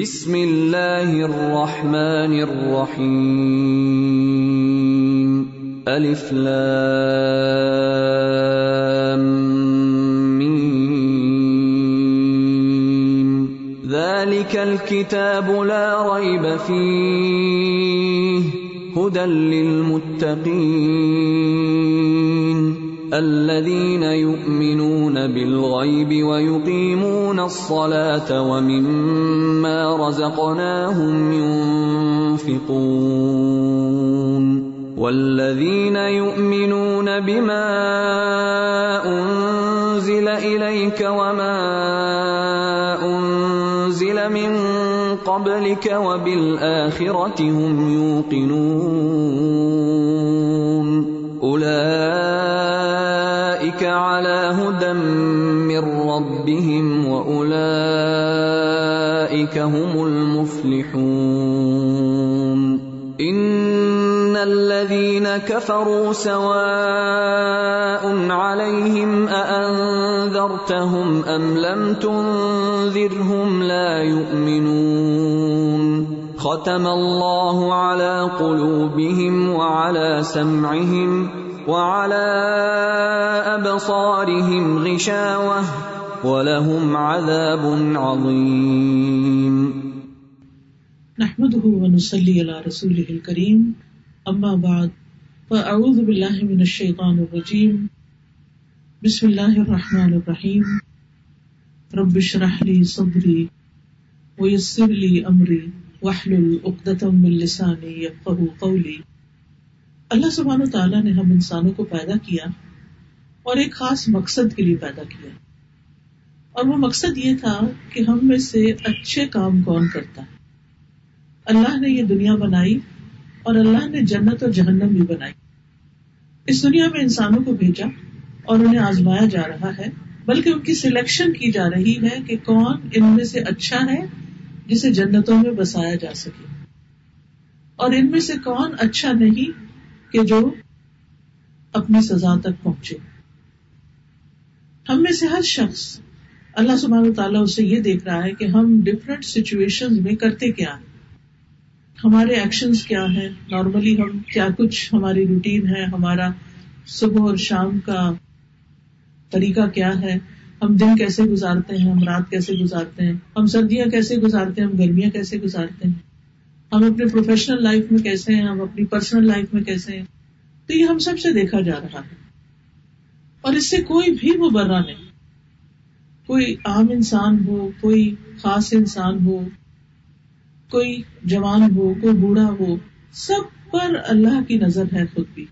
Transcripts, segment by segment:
بسم اللہ الرحمن الرحیم. الف لام میم. ذلك الكتاب لا ريب فيه هدى للمتقين الذين يؤمنون بالغيب ويقيمون الصلاة ومما رزقناهم ينفقون والذين يؤمنون بما أنزل إليك وما أنزل من قبلك وبالآخرة هم يوقنون أولئك على هدى من ربهم وأولئك هم المفلحون. إن الذين كفروا سواء عليهم أأنذرتهم أم لم تنذرهم لا يؤمنون. ختم الله على قلوبهم وعلى سمعهم وعلى أبصارهم غشاوة ولهم عذاب عظيم. نحمده ونصلي على رسوله الكريم. أما بعد، فأعوذ بالله من الشيطان الرجيم. بسم الله الرحمن الرحيم. رب اشرح لي صدري ويسر لي أمري واحلل عقدة من لساني يفقهوا قولي. اللہ سبحانہ و تعالیٰ نے ہم انسانوں کو پیدا کیا اور ایک خاص مقصد کے لیے پیدا کیا۔ اور وہ مقصد یہ تھا کہ ہم میں سے اچھے کام کون کرتا ہے۔ اللہ نے یہ دنیا بنائی اور اللہ نے جنت اور جہنم بھی بنائی۔ اس دنیا میں انسانوں کو بھیجا اور انہیں آزمایا جا رہا ہے، بلکہ ان کی سلیکشن کی جا رہی ہے کہ کون ان میں سے اچھا ہے جسے جنتوں میں بسایا جا سکے۔ اور ان میں سے کون اچھا نہیں کہ جو اپنی سزا تک پہنچے۔ ہم میں سے ہر شخص اللہ سبحانہ تعالیٰ اسے یہ دیکھ رہا ہے کہ ہم ڈفرینٹ سچویشن میں کرتے کیا ہیں۔ ہمارے ایکشن کیا ہیں۔ نارملی ہم کیا کچھ ہماری روٹین ہے، ہمارا صبح اور شام کا طریقہ کیا ہے۔ ہم دن کیسے گزارتے ہیں، ہم رات کیسے گزارتے ہیں، ہم سردیاں کیسے گزارتے ہیں، ہم گرمیاں کیسے گزارتے ہیں۔ ہم اپنے پروفیشنل لائف میں کیسے ہیں، ہم اپنی پرسنل لائف میں کیسے ہیں؟ تو یہ ہم سب سے دیکھا جا رہا ہے۔ اور اس سے کوئی بھی مبرہ نہیں۔ کوئی عام انسان ہو، کوئی خاص انسان ہو، کوئی جوان ہو، کوئی بوڑھا ہو، سب پر اللہ کی نظر ہے خود بھی۔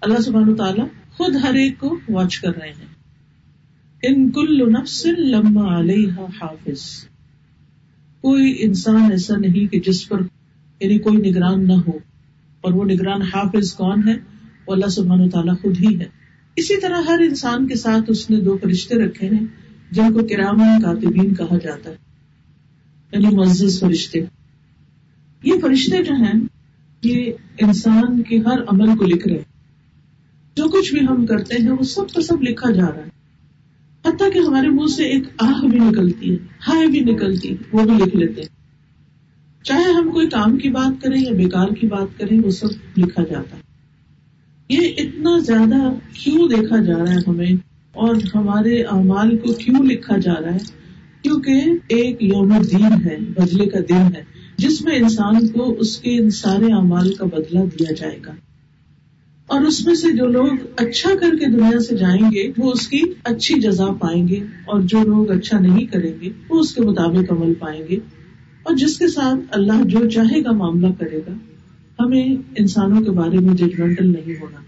اللہ سبحان تعالیٰ خود ہر ایک کو واچ کر رہے ہیں۔ ان کل نفس لما علیہ حافظ۔ کوئی انسان ایسا نہیں کہ جس پر یعنی کوئی نگران نہ ہو اور وہ نگران حافظ کون ہے؟ وہ اللہ سبحان تعالیٰ خود ہی ہے۔ اسی طرح ہر انسان کے ساتھ اس نے دو فرشتے رکھے ہیں، جن کو کرام کاتبین کہا جاتا ہے۔ یعنی معزز فرشتے۔ یہ فرشتے جو ہیں، یہ انسان کے ہر عمل کو لکھ رہے ہیں۔ جو کچھ بھی ہم کرتے ہیں، وہ سب کا سب لکھا جا رہا ہے۔ کہ ہمارے منہ سے ایک آہ بھی نکلتی ہے، ہائے بھی نکلتی ہے، وہ بھی لکھ لیتے ہیں۔ چاہے ہم کوئی کام کی بات کریں یا بیکار کی بات کریں، وہ سب لکھا جاتا ہے۔ یہ اتنا زیادہ کیوں دیکھا جا رہا ہے ہمیں اور ہمارے اعمال کو کیوں لکھا جا رہا ہے؟ کیونکہ ایک یوم دین ہے، بدلے کا دن ہے، جس میں انسان کو اس کے ان سارے اعمال کا بدلہ دیا جائے گا۔ اور اس میں سے جو لوگ اچھا کر کے دنیا سے جائیں گے، وہ اس کی اچھی جزا پائیں گے اور جو لوگ اچھا نہیں کریں گے، وہ اس کے مطابق عمل پائیں گے۔ اور جس کے ساتھ اللہ جو چاہے گا معاملہ کرے گا۔ ہمیں انسانوں کے بارے میں ججمنٹل نہیں ہونا۔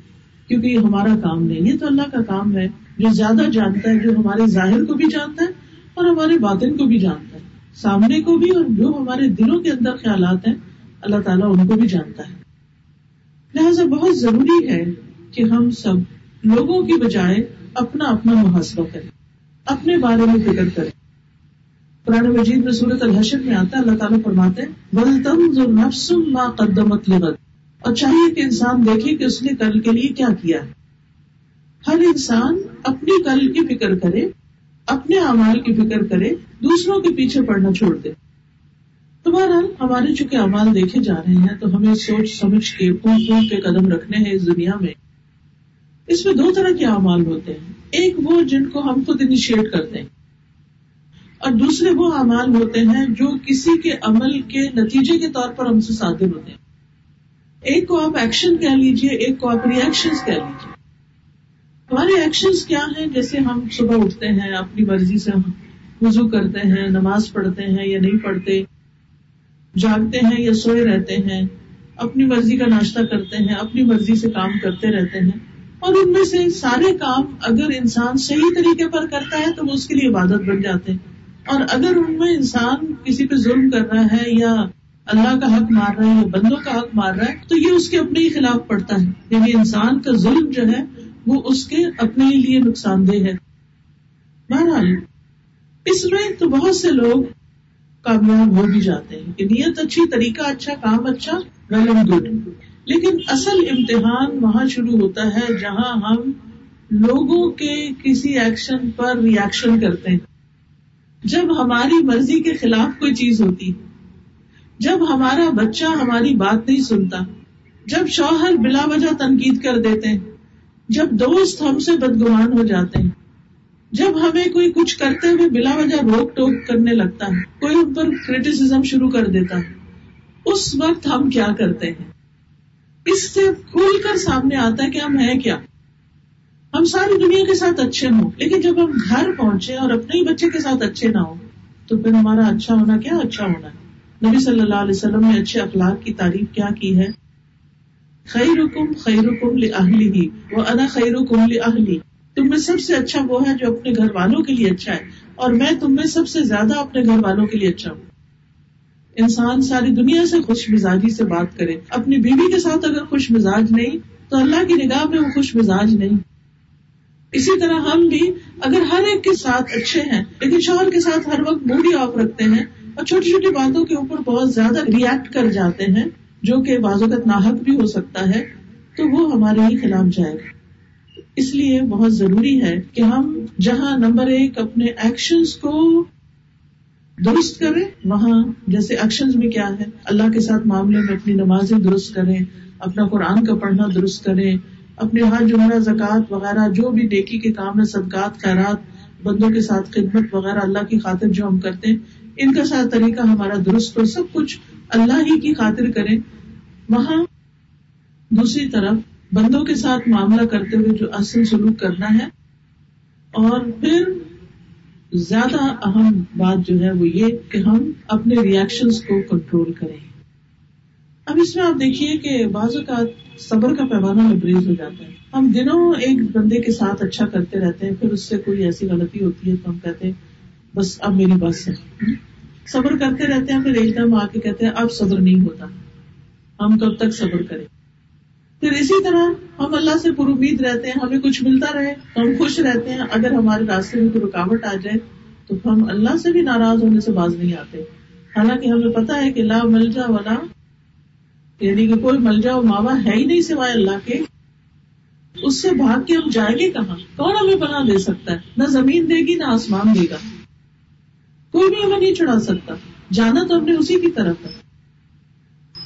کیونکہ یہ ہمارا کام نہیں یہ تو اللہ کا کام ہے جو زیادہ جانتا ہے، جو ہمارے ظاہر کو بھی جانتا ہے اور ہمارے باطن کو بھی جانتا ہے۔ سامنے کو بھی اور جو ہمارے دلوں کے اندر خیالات ہیں، اللہ تعالیٰ ان کو بھی جانتا ہے۔ لہٰذا بہت ضروری ہے کہ ہم سب لوگوں کی بجائے اپنا اپنا محاسبہ کریں، اپنے بارے میں فکر کریں۔ قرآن مجید میں صورت الحشر میں آتا ہے، اللہ تعالیٰ فرماتے ہیں قدمت لغت اور چاہیے کہ انسان دیکھے کہ اس نے کل کے لیے کیا کیا ہے۔ ہر انسان اپنی کل کی فکر کرے، اپنے اعمال کی فکر کرے، دوسروں کے پیچھے پڑنا چھوڑ دے۔ تو بہرحال ہمارے چونکہ اعمال دیکھے جا رہے ہیں تو ہمیں سوچ سمجھ کے پھول پھول کے قدم رکھنے ہیں اس دنیا میں۔ اس میں دو طرح کے اعمال ہوتے ہیں۔ ایک وہ جن کو ہم خود انیشیٹ کرتے ہیں۔ اور دوسرے وہ اعمال ہوتے ہیں جو کسی کے عمل کے نتیجے کے طور پر ہم سے صادر ہوتے ہیں۔ ایک کو آپ ایکشن کہہ لیجیے ایک کو آپ ریئیکشن کہہ لیجیے ہمارے ایکشن کیا ہیں؟ جیسے ہم صبح اٹھتے ہیں، اپنی مرضی سے ہم وضو کرتے ہیں، نماز پڑھتے ہیں یا نہیں پڑھتے جاگتے ہیں یا سوئے رہتے ہیں، اپنی مرضی کا ناشتہ کرتے ہیں، اپنی مرضی سے کام کرتے رہتے ہیں۔ اور ان میں سے سارے کام اگر انسان صحیح طریقے پر کرتا ہے تو وہ اس کے لیے عبادت بن جاتے ہیں۔ اور اگر ان میں انسان کسی پہ ظلم کر رہا ہے یا اللہ کا حق مار رہا ہے یا بندوں کا حق مار رہا ہے، تو یہ اس کے اپنے ہی خلاف پڑتا ہے۔ یعنی انسان کا ظلم جو ہے، وہ اس کے اپنے ہی لیے نقصان دہ ہے۔ بہرحال، اس میں تو بہت سے لوگ کامیاب ہو بھی جاتے ہیں کہ نیت اچھی، طریقہ اچھا کام اچھا ویل گڈ لیکن اصل امتحان وہاں شروع ہوتا ہے جہاں ہم لوگوں کے کسی ایکشن پر ریئیکشن کرتے ہیں۔ جب ہماری مرضی کے خلاف کوئی چیز ہوتی، جب ہمارا بچہ ہماری بات نہیں سنتا، جب شوہر بلا وجہ تنقید کر دیتے ہیں جب دوست ہم سے بدگمان ہو جاتے۔ ہیں جب ہمیں کوئی کچھ کرتے ہوئے بلا وجہ روک ٹوک کرنے لگتا ہے، کوئی ان پر کریٹیسم شروع کر دیتا ہے، اس وقت ہم کیا کرتے ہیں؟ اس سے کھول کر سامنے آتا ہے کہ ہم ہیں کیا؟ ہم ساری دنیا کے ساتھ اچھے ہوں، لیکن جب ہم گھر پہنچے اور اپنے ہی بچے کے ساتھ اچھے نہ ہوں، تو پھر ہمارا اچھا ہونا کیا؟ اچھا ہونا ہے۔ نبی صلی اللہ علیہ وسلم نے اچھے اخلاق کی تعریف کیا کی ہے؟ خیر حکم خیر حکم لہلی ہی وہ ادا خیر حکم لہلی تم میں سب سے اچھا وہ ہے جو اپنے گھر والوں کے لیے اچھا ہے اور میں تم میں سب سے زیادہ اپنے گھر والوں کے لیے اچھا ہوں۔ انسان ساری دنیا سے خوش مزاجی سے بات کرے۔ اپنی بیوی کے ساتھ اگر خوش مزاج نہیں، تو اللہ کی نگاہ میں وہ خوش مزاج نہیں۔ اسی طرح ہم بھی اگر ہر ایک کے ساتھ اچھے ہیں، لیکن شوہر کے ساتھ ہر وقت موڈی آف رکھتے ہیں اور چھوٹی چھوٹی باتوں کے اوپر بہت زیادہ ریئیکٹ کر جاتے ہیں، جو کہ بازوقت ناحک بھی ہو سکتا ہے، تو وہ ہمارے ہی خلاف جائے گا۔ اس لیے بہت ضروری ہے کہ ہم جہاں نمبر ایک اپنے ایکشن کو درست کریں، وہاں جیسے ایکشن میں کیا ہے اللہ کے ساتھ معاملے میں اپنی نمازیں درست کریں، اپنا قرآن کا پڑھنا درست کریں، اپنے ہاتھ جمعہ زکوٰۃ وغیرہ، جو بھی نیکی کے کام ہے صدقات، خیرات، بندوں کے ساتھ خدمت وغیرہ، اللہ کی خاطر جو ہم کرتے ہیں، ان کا ساتھ طریقہ ہمارا درست ہو، سب کچھ اللہ ہی کی خاطر کریں، وہاں دوسری طرف بندوں کے ساتھ معاملہ کرتے ہوئے جو اصل سلوک کرنا ہے، اور پھر زیادہ اہم بات جو ہے وہ یہ کہ ہم اپنے ریئیکشن کو کنٹرول کریں۔ اب اس میں آپ دیکھیے کہ بعض اوقات صبر کا پیمانہ لبریز ہو جاتا ہے۔ ہم دنوں ایک بندے کے ساتھ اچھا کرتے رہتے ہیں، پھر اس سے کوئی ایسی غلطی ہوتی ہے تو ہم کہتے ہیں، بس اب میری بات سے صبر کرتے رہتے ہیں، پھر ایک دم آ کے کہتے ہیں، اب صبر نہیں ہوتا۔ ہم کب تک صبر کریں۔ پھر اسی طرح ہم اللہ سے پر امید رہتے ہیں، ہمیں کچھ ملتا رہے تو ہم خوش رہتے ہیں۔ اگر ہمارے راستے میں کوئی رکاوٹ آ جائے تو ہم اللہ سے بھی ناراض ہونے سے باز نہیں آتے۔ حالانکہ ہمیں پتا ہے کہ لا مل جا والا یعنی کہ کوئی مل جا ماوا ہے ہی نہیں سوائے اللہ کے۔ اس سے بھاگ کے ہم جائیں گے کہاں؟ کون ہمیں بنا دے سکتا ہے؟ نہ زمین دے گی، نہ آسمان دے گا۔ کوئی بھی ہمیں نہیں چڑھا سکتا۔ جانا تو ہم نے اسی کی طرف ہے۔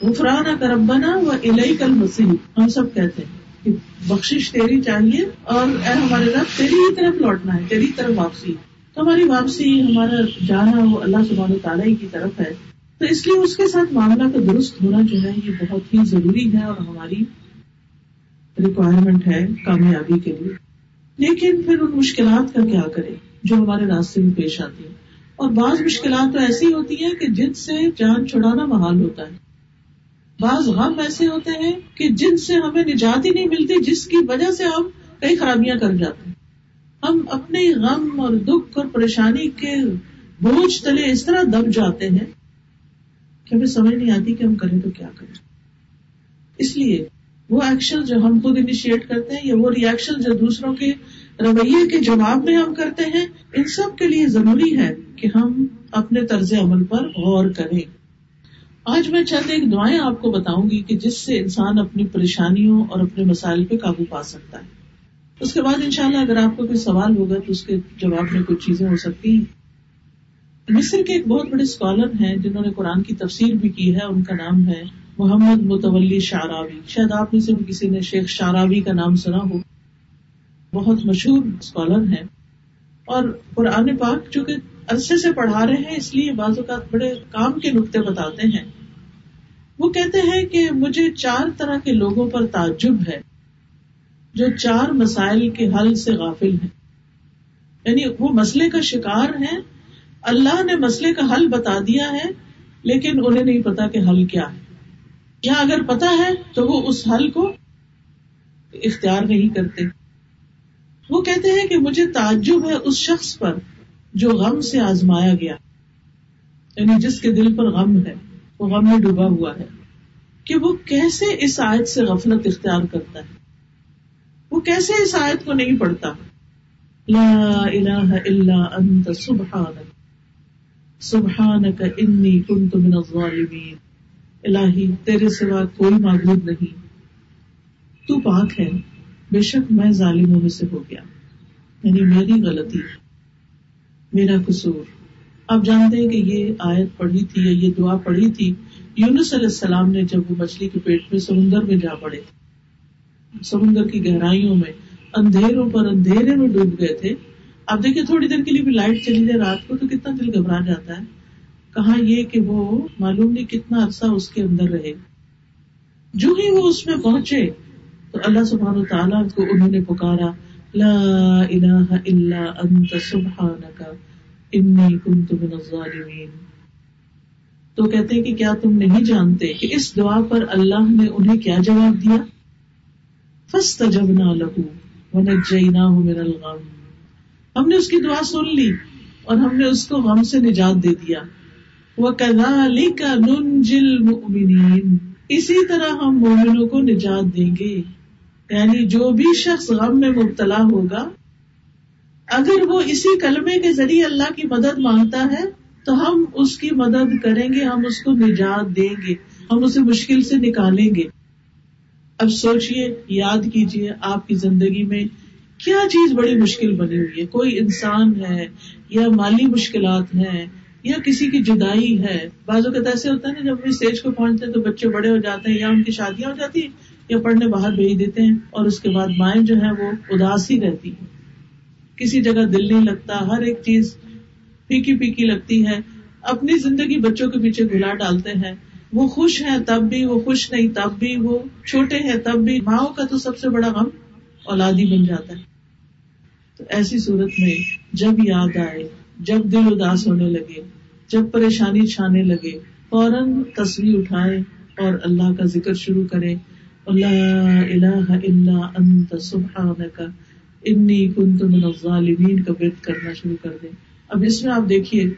غفرانہ کربنا و الہی کل مسیح ہم سب کہتے ہیں کہ بخش تیری چاہیے اور اے ہمارے رب، تیری ہی طرف لوٹنا ہے، تیری طرف واپسی تو ہماری واپسی، ہمارا جانا وہ اللہ سبحانہ تعالیٰ کی طرف ہے۔ تو اس لیے اس کے ساتھ معاملہ کا درست ہونا جو ہے، یہ بہت ہی ضروری ہے اور ہماری ریکوائرمنٹ ہے کامیابی کے لیے۔ لیکن پھر ان مشکلات کا کیا کرے جو ہمارے راستے میں پیش آتی ہیں؟ اور بعض مشکلات تو ایسی ہوتی ہیں کہ جن سے جان چھڑانا محال ہوتا ہے۔ بعض غم ایسے ہوتے ہیں کہ جن سے ہمیں نجات ہی نہیں ملتی، جس کی وجہ سے ہم کئی خرابیاں کر جاتے ہیں۔ ہم اپنے غم اور دکھ اور پریشانی کے بوجھ تلے اس طرح دب جاتے ہیں کہ ہمیں سمجھ نہیں آتی کہ ہم کریں تو کیا کریں۔ اس لیے وہ ایکشن جو ہم خود انیشیٹ کرتے ہیں یا وہ ریئیکشن جو دوسروں کے رویے کے جواب میں ہم کرتے ہیں، ان سب کے لیے ضروری ہے کہ ہم اپنے طرز عمل پر غور کریں۔ آج میں چند ایک دعائیں آپ کو بتاؤں گی کہ جس سے انسان اپنی پریشانیوں اور اپنے مسائل پہ قابو پا سکتا ہے۔ اس کے بعد انشاءاللہ اگر آپ کو کوئی سوال ہوگا تو اس کے جواب میں کچھ چیزیں ہو سکتی ہیں۔ مصر کے ایک بہت بڑے اسکالر ہیں جنہوں نے قرآن کی تفسیر بھی کی ہے۔ ان کا نام ہے محمد متولی شاراوی شاید آپ میں سے کسی نے شیخ شاراوی کا نام سنا ہو۔ بہت مشہور اسکالر ہیں۔ اور قرآن پاک چونکہ عرصے سے پڑھا رہے ہیں، اس لیے بعض اوقات بڑے کام کے نقطے بتاتے ہیں۔ وہ کہتے ہیں کہ مجھے چار طرح کے لوگوں پر تعجب ہے جو چار مسائل کے حل سے غافل ہیں۔ یعنی وہ مسئلے کا شکار ہے اللہ نے مسئلے کا حل بتا دیا ہے، لیکن انہیں نہیں پتا کہ حل کیا ہے۔ یا اگر پتا ہے تو وہ اس حل کو اختیار نہیں کرتے۔ وہ کہتے ہیں کہ مجھے تعجب ہے اس شخص پر جو غم سے آزمایا گیا یعنی جس کے دل پر غم ہے۔ وہ غم میں ڈوبا ہوا ہے کہ وہ کیسے اس آیت سے غفلت اختیار کرتا ہے؟ وہ کیسے اس آیت کو نہیں پڑھتا؟ لا الہ الا انت، سبحانک۔ سبحانک انی کنت من الظالمین۔ الہی، تیرے سوا کوئی معبود نہیں۔ تو پاک ہے، بے شک میں ظالموں میں سے ہو گیا۔ یعنی میری غلطی، میرا قصور۔ آپ جانتے ہیں کہ یہ آیت پڑھی تھی یا یہ دعا پڑھی تھی، یونس علیہ السلام نے جب وہ مچھلی کے پیٹ میں سمندر میں جا پڑے تھے سمندر کی گہرائیوں میں، اندھیروں پر اندھیرے میں ڈوب گئے تھے۔ آپ دیکھیے تھوڑی دیر کے لیے بھی لائٹ چلی جائے رات کو تو کتنا دل گھبرا جاتا ہے۔ کہا یہ کہ وہ معلوم نہیں کتنا عرصہ اس کے اندر رہے۔ جو ہی وہ اس میں پہنچے، تو اللہ سبحان و تعالیٰ کو انہوں نے پکارا، لا الہ الا انت سبحانک۔ انی کنت من الظالمین۔ تو کہتے ہیں کہ کیا تم نہیں جانتے کہ اس دعا پر اللہ نے انہیں کیا جواب دیا؟ فاستجبنا له ونجیناہ من الغم۔ ہم نے اس کی دعا سن لی اور ہم نے اس کو غم سے نجات دے دیا۔ وَكَذَلِكَ نُنْجِ الْمُؤْمِنِينَ اسی طرح ہم مومنوں کو نجات دیں گے۔ یعنی جو بھی شخص غم میں مبتلا ہوگا اگر وہ اسی کلمے کے ذریعے اللہ کی مدد مانگتا ہے، تو ہم اس کی مدد کریں گے، ہم اس کو نجات دیں گے، ہم اسے مشکل سے نکالیں گے۔ اب سوچئے، یاد کیجیے آپ کی زندگی میں کیا چیز بڑی مشکل بنی ہوئی ہے؟ کوئی انسان ہے یا مالی مشکلات ہیں یا کسی کی جدائی ہے؟ بعض اوقات ایسے ہوتا ہے نا، جب اپنی اسٹیج کو پہنچتے ہیں تو بچے بڑے ہو جاتے ہیں یا ان کی شادیاں ہو جاتی ہیں یا پڑھنے باہر بھیج دیتے ہیں اور اس کے بعد مائیں جو ہے وہ اداس ہی رہتی ہے کسی جگہ دل نہیں لگتا، ہر ایک چیز پھیکی پھیکی لگتی ہے۔ اپنی زندگی بچوں کے پیچھے گلا ڈالتے ہیں۔ وہ خوش ہیں تب بھی، وہ خوش نہیں تب بھی، وہ چھوٹے ہیں تب بھی۔ ماؤں کا تو سب سے بڑا غم اولادی بن جاتا ہے۔ تو ایسی صورت میں جب یاد آئے، جب دل اداس ہونے لگے، جب پریشانی چھانے لگے، فوراً تصویر اٹھائے اور اللہ کا ذکر شروع کرے۔ اللہ الہ الا انت سبحانک۔ انی کنت من الظالمین کا ورد کرنا شروع کر دیں۔ اب اس میں آپ دیکھیے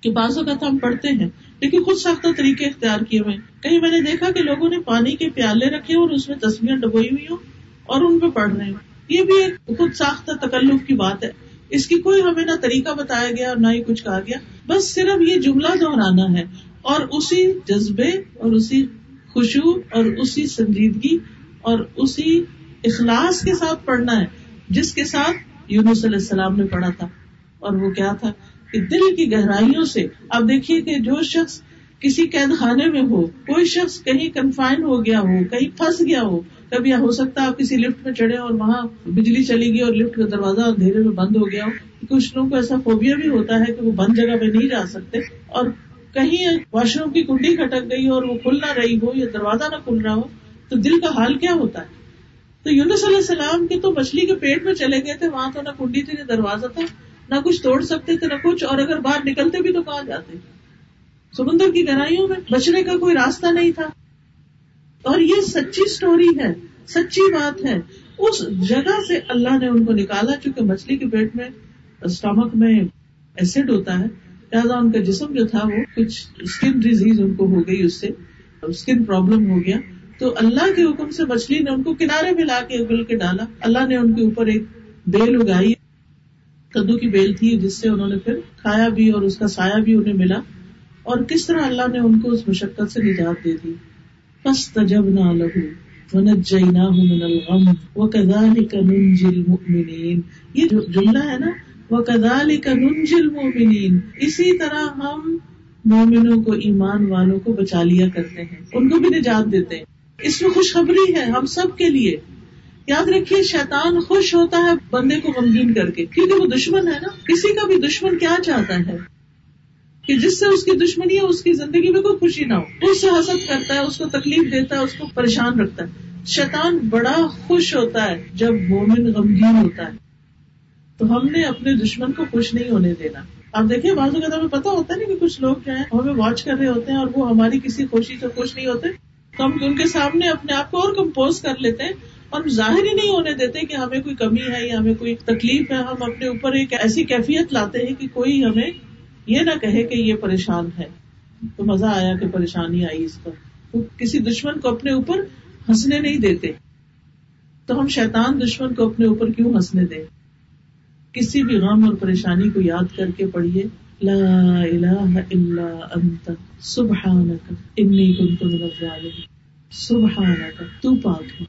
کہ بعض اوقات ہم پڑھتے ہیں، لیکن خود ساختہ طریقے اختیار کیے ہوئے کہیں میں نے دیکھا کہ لوگوں نے پانی کے پیالے رکھے اور اس میں تصویریں ڈبوئی ہوئی ہوں اور ان پہ پڑھ رہے ہیں۔ یہ بھی ایک خود ساختہ تکلف کی بات ہے۔ اس کی کوئی ہمیں نہ طریقہ بتایا گیا اور نہ ہی کچھ کہا گیا۔ بس صرف یہ جملہ دہرانا ہے اور اسی جذبے اور اسی خوشبو اور اسی سنجیدگی اور اسی اخلاص کے ساتھ پڑھنا ہے۔ جس کے ساتھ یونس علیہ السلام نے پڑھا تھا۔ اور وہ کیا تھا کہ دل کی گہرائیوں سے، اب دیکھیے کہ جو شخص کسی قید خانے میں ہو، کوئی شخص کہیں کنفائن ہو گیا ہو، کہیں پھنس گیا ہو، کبھی ہو سکتا ہے آپ کسی لفٹ میں چڑھے اور وہاں بجلی چلی گئی اور لفٹ کا دروازہ اندھیرے میں بند ہو گیا ہو۔ کچھ لوگوں کو ایسا فوبیا بھی ہوتا ہے کہ وہ بند جگہ پہ نہیں جا سکتے۔ اور کہیں واش روم کی کنڈی کھٹک گئی اور وہ کھل نہ رہی ہو یا دروازہ نہ کھل رہا ہو، تو دل کا حال کیا ہوتا ہے؟ تو یونس علیہ السلام کے تو مچھلی کے پیٹ میں چلے گئے تھے، وہاں تو نہ کنڈی تھی، نہ دروازہ تھا، نہ کچھ توڑ سکتے تھے، نہ کچھ، اور اگر باہر نکلتے بھی تو کہاں جاتے؟ سمندر کی گہرائیوں میں بچنے کا کوئی راستہ نہیں تھا۔ اور یہ سچی اسٹوری ہے، سچی بات ہے۔ اس جگہ سے اللہ نے ان کو نکالا، چونکہ مچھلی کے پیٹ میں اسٹامک میں ایسڈ ہوتا ہے۔ لہٰذا ان کا جسم جو تھا وہ کچھ اسکن ڈیزیز ان کو ہو گئی، اس سے اسکن پرابلم ہو گیا۔ تو اللہ کے حکم سے مچھلی نے ان کو کنارے میں لا کے اگل کے ڈالا۔ اللہ نے ان کے اوپر ایک بیل اگائی۔ کدو کی بیل تھی جس سے انہوں نے پھر کھایا بھی اور اس کا سایہ بھی انہیں ملا۔ اور کس طرح اللہ نے ان کو اس مشقت سے نجات دے دی؟ بس تجب نہ یہ جو جملہ ہے نا وَكَذَلِكَ نُنْجِي الْمُؤْمِنِينَ اسی طرح ہم مومنوں کو، ایمان والوں کو بچا لیا کرتے ہیں۔ ان کو بھی نجات دیتے ہیں۔ اس میں خوشخبری ہے، ہم سب کے لیے۔ یاد رکھیے، شیطان خوش ہوتا ہے بندے کو غمگین کر کے، کیونکہ وہ دشمن ہے نا۔ کسی کا بھی دشمن کیا چاہتا ہے؟ کہ جس سے اس کی دشمنی ہے، اس کی زندگی میں کوئی خوشی نہ ہو۔ اس سے حسد کرتا ہے، اس کو تکلیف دیتا ہے، اس کو پریشان رکھتا ہے۔ شیطان بڑا خوش ہوتا ہے جب مومن غمگین ہوتا ہے۔ تو ہم نے اپنے دشمن کو خوش نہیں ہونے دینا۔ آپ دیکھیں بازو کا ہمیں پتا ہوتا ہے نا کہ کچھ لوگ جو ہیں ہمیں واچ کر رہے ہوتے ہیں اور وہ ہماری کسی خوشی سے خوش نہیں ہوتے۔ تو ہم ان کے سامنے اپنے آپ کو اور کمپوز کر لیتے ہیں اور ہم ظاہر ہی نہیں ہونے دیتے کہ ہمیں کوئی کمی ہے یا ہمیں کوئی تکلیف ہے۔ ہم اپنے اوپر ایک ایسی کیفیت لاتے ہیں کہ کوئی ہمیں یہ نہ کہے کہ یہ پریشان ہے۔ تو مزہ آیا کہ پریشانی آئی اس کا تو کسی دشمن کو اپنے اوپر ہنسنے نہیں دیتے۔ تو ہم شیطان دشمن کو اپنے اوپر کیوں ہنسنے دیں؟ کسی بھی غم اور پریشانی کو یاد کر کے پڑھیے۔ لا الہ الا انت سبحانک انی کنت من الظالمین سبحانک تو پاک ہے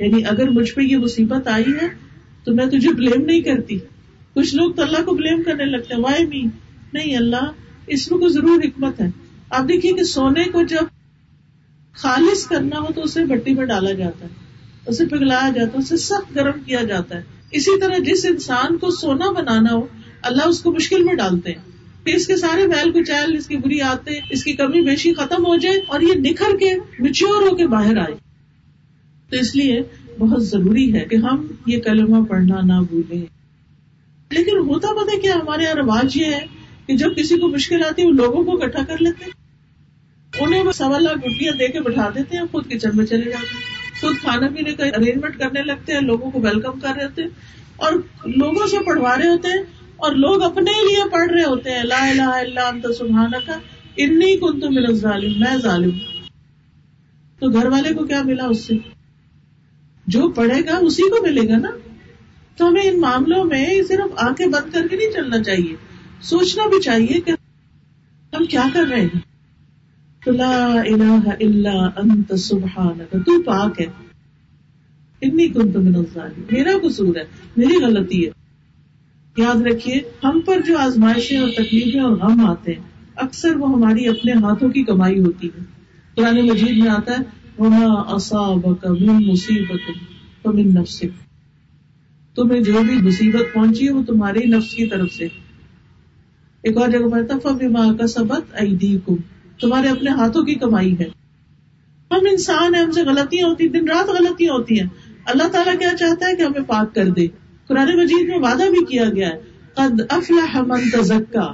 یعنی اگر مجھ پہ یہ مصیبت آئی ہے، تو میں تجھے بلیم نہیں کرتی. کچھ لوگ تو اللہ کو بلیم کرنے لگتے ہیں وائی می نہیں، اللہ، اس میں کو ضرور حکمت ہے. آپ دیکھیے کہ سونے کو جب خالص کرنا ہو تو اسے بٹی میں ڈالا جاتا ہے، اسے پگلایا جاتا ہے، اسے سخت گرم کیا جاتا ہے. اسی طرح جس انسان کو سونا بنانا ہو اللہ اس کو مشکل میں ڈالتے ہیں۔ کہ اس کے سارے محل کو اس کی بری آتے اس کی کمی بیشی ختم ہو جائے اور یہ نکھر کے مچیور ہو کے باہر آئے۔ تو اس لیے بہت ضروری ہے کہ ہم یہ کلمہ پڑھنا نہ بھولیں۔ لیکن ہوتا پتا کیا، ہمارے یہاں رواج یہ ہے کہ جب کسی کو مشکل آتی ہے، وہ لوگوں کو اکٹھا کر لیتے انہیں وہ سوا لاکھ روپیہ دے کے بٹھا دیتے ہیں، خود کچن میں چلے جاتے ہیں۔ خود کھانا پینے کا ارینجمنٹ کرنے لگتے ہیں، لوگوں کو ویلکم کر رہے ہوتے ہیں۔ اور لوگوں سے پڑھوا رہے ہوتے ہیں اور لوگ اپنے لیے پڑھ رہے ہوتے ہیں، لا الہ الا انت سبحانک، انی کنت من الظالم میں ظالم تو گھر والے کو کیا ملا اس سے؟ جو پڑھے گا اسی کو ملے گا نا؟ تو ہمیں ان معاملوں میں صرف آنکھیں بند کر کے نہیں چلنا چاہیے، سوچنا بھی چاہیے کہ ہم کیا کر رہے ہیں۔ تو لا الہ الا انت سبحانک، تو پاک ہے۔ اتنی کن تو میرا قصور ہے، میری غلطی ہے۔ یاد رکھیے، ہم پر جو آزمائشیں اور تکلیفیں اور غم آتے ہیں، اکثر وہ ہماری اپنے ہاتھوں کی کمائی ہوتی ہے قرآن مجید میں آتا ہے، وما مصیبت فمن نفسک تمہیں جو بھی مصیبت پہنچی ہے، وہ تمہارے نفس کی طرف سے۔ ایک اور جگہ پڑھتا فبما کسبت ایدیکم تمہارے اپنے ہاتھوں کی کمائی ہے۔ ہم انسان ہیں، ہم سے غلطیاں ہوتی دن رات غلطیاں ہوتی ہیں۔ اللہ تعالیٰ کیا چاہتا ہے؟ کہ ہمیں پاک کر دے۔ قرآن مجید میں وعدہ بھی کیا گیا ہے، قد افلح من تزکا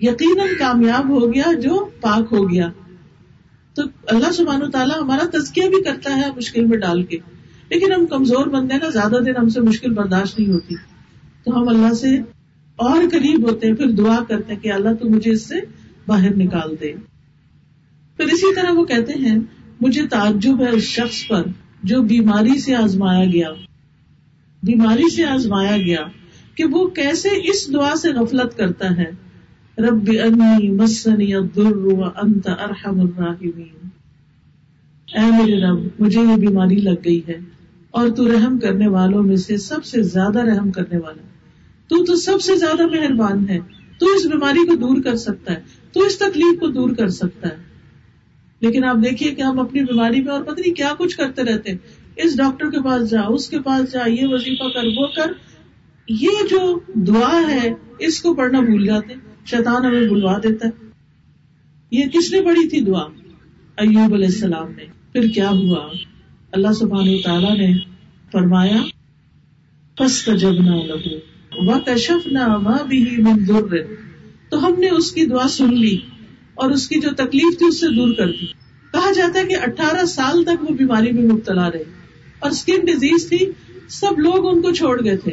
یقیناً کامیاب ہو گیا جو پاک ہو گیا۔ تو اللہ سبحانہ و تعالیٰ ہمارا تزکیہ بھی کرتا ہے مشکل میں ڈال کے۔ لیکن ہم کمزور بندے نا، زیادہ دن ہم سے مشکل برداشت نہیں ہوتی۔ تو ہم اللہ سے اور قریب ہوتے ہیں، پھر دعا کرتے ہیں کہ اللہ تو مجھے اس سے باہر نکال دے۔ پھر اسی طرح وہ کہتے ہیں، مجھے تعجب ہے اس شخص پر جو بیماری سے آزمایا گیا۔ بیماری سے آزمایا گیا کہ وہ کیسے اس دعا سے غفلت کرتا ہے۔ رب انی مسنی الضر انت ارحم الراحمین۔ اے میرے رب، مجھے یہ بیماری لگ گئی ہے اور تو رحم کرنے والوں میں سے سب سے زیادہ رحم کرنے والا۔ تو تو سب سے زیادہ مہربان ہے۔ تو اس بیماری کو دور کر سکتا ہے۔ تو اس تکلیف کو دور کر سکتا ہے۔ لیکن آپ دیکھیے کہ ہم اپنی بیماری میں اور پتہ نہیں کیا کچھ کرتے رہتے اس ڈاکٹر کے پاس جا، اس کے پاس جا، یہ وظیفہ کر، وہ کر۔ یہ جو دعا ہے، اس کو پڑھنا بھول جاتے شیطان ہمیں بلوا دیتا ہے۔ یہ کس نے پڑھی تھی دعا؟ ایوب علیہ السلام نے۔ پھر کیا ہوا؟ اللہ سبحانہ تعالیٰ نے فرمایا پس جب نہ لگو وہ کشف نہ بھی تو ہم نے اس کی دعا سن لی اور اس کی جو تکلیف تھی، اس سے دور کر دی۔ کہا جاتا ہے کہ اٹھارہ سال تک وہ بیماری میں مبتلا رہے۔ اور اسکن ڈیزیز تھی، سب لوگ ان کو چھوڑ گئے تھے،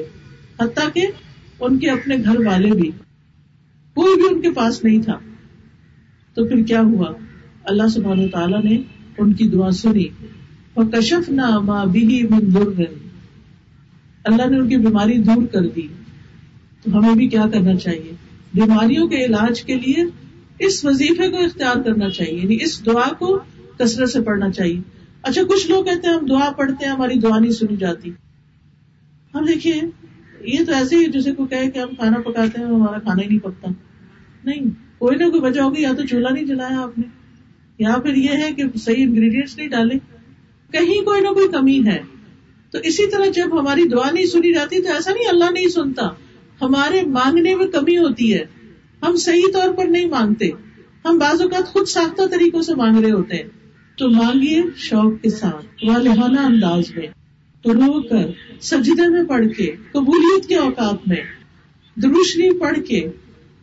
حتیٰ کہ ان کے اپنے گھر والے بھی۔ کوئی بھی ان کے پاس نہیں تھا۔ تو پھر کیا ہوا؟ اللہ سبحانہ تعالیٰ نے ان کی دعا سنی۔ اور کشف نہ ماں بھی مندر اللہ نے ان کی بیماری دور کر دی۔ تو ہمیں بھی کیا کرنا چاہیے؟ بیماریوں کے علاج کے لیے اس وظیفے کو اختیار کرنا چاہیے یعنی اس دعا کو کثرت سے پڑھنا چاہیے۔ اچھا کچھ لوگ کہتے ہیں ہم دعا پڑھتے ہیں، ہماری دعا نہیں سنی جاتی۔ ہم دیکھیے، یہ تو ایسے ہی جیسے کو کہ ہم کھانا پکاتے ہیں، ہمارا کھانا ہی نہیں پکتا۔ نہیں، کوئی نہ کوئی وجہ ہوگی، یا تو چولہا نہیں جلایا آپ نے، یا پھر یہ ہے کہ صحیح انگریڈینٹس نہیں ڈالے۔ کہیں کوئی نہ کوئی کمی ہے۔ تو اسی طرح جب ہماری دعا نہیں سنی جاتی، تو ایسا نہیں اللہ نہیں سنتا۔ ہمارے مانگنے میں کمی ہوتی ہے۔ ہم صحیح طور پر نہیں مانگتے۔ ہم بعض اوقات خود ساختہ طریقوں سے مانگ رہے ہوتے ہیں۔ تو مانگیے شوق کے ساتھ والہانہ انداز میں رو کر سجدے میں پڑھ کے، قبولیت کے اوقات میں دروشنی پڑھ کے،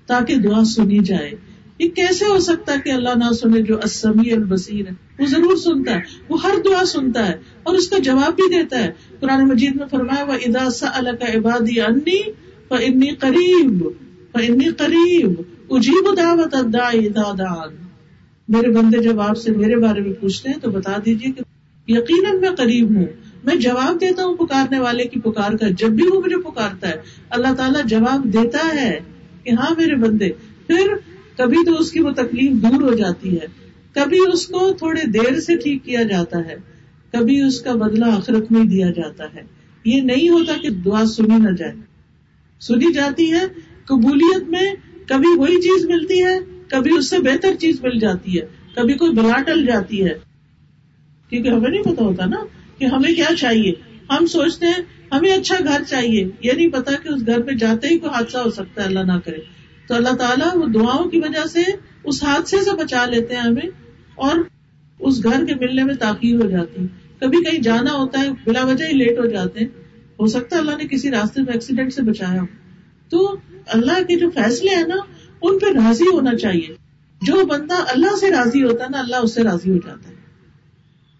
تاکہ دعا سنی جائے۔ یہ کیسے ہو سکتا ہے کہ اللہ نہ سنے جو اسمی البصیر ہے؟ وہ ضرور سنتا ہے، وہ ہر دعا سنتا ہے اور اس کا جواب بھی دیتا ہے۔ قرآن مجید میں فرمایا وہ ادا سا کا عبادی انی انی قریب انی قریب اجیب دعوت دادان میرے بندے جب آپ سے میرے بارے میں پوچھتے ہیں تو بتا دیجیے کہ یقیناً میں قریب ہوں۔ میں جواب دیتا ہوں پکارنے والے کی پکار کا۔ جب بھی وہ مجھے پکارتا ہے، اللہ تعالیٰ جواب دیتا ہے کہ ہاں میرے بندے، پھر کبھی تو اس کی وہ تکلیف دور ہو جاتی ہے۔ کبھی اس کو تھوڑے دیر سے ٹھیک کیا جاتا ہے، کبھی اس کا بدلہ آخرت میں دیا جاتا ہے۔ یہ نہیں ہوتا کہ دعا سنی نہ جائے۔ سنی جاتی ہے، قبولیت میں کبھی وہی چیز ملتی ہے کبھی اس سے بہتر چیز مل جاتی ہے، کبھی کوئی بلا ٹل جاتی ہے۔ کیونکہ ہمیں نہیں پتا ہوتا نا کہ ہمیں کیا چاہیے۔ ہم سوچتے ہیں، ہمیں اچھا گھر چاہیے۔ یہ نہیں پتا کہ اس گھر میں جاتے ہی کوئی حادثہ ہو سکتا ہے، اللہ نہ کرے۔ تو اللہ تعالیٰ وہ دعاؤں کی وجہ سے اس حادثے سے بچا لیتے ہیں ہمیں اور اس گھر کے ملنے میں تاخیر ہو جاتی کبھی کہیں جانا ہوتا ہے، بلا وجہ ہی لیٹ ہو جاتے ہیں۔ ہو سکتا ہے اللہ نے کسی راستے میں ایکسیڈنٹ سے بچایا ہو۔ تو اللہ کے جو فیصلے ہیں نا ان پہ راضی ہونا چاہیے۔ جو بندہ اللہ سے راضی ہوتا ہے نا، اللہ اس سے راضی ہو جاتا ہے۔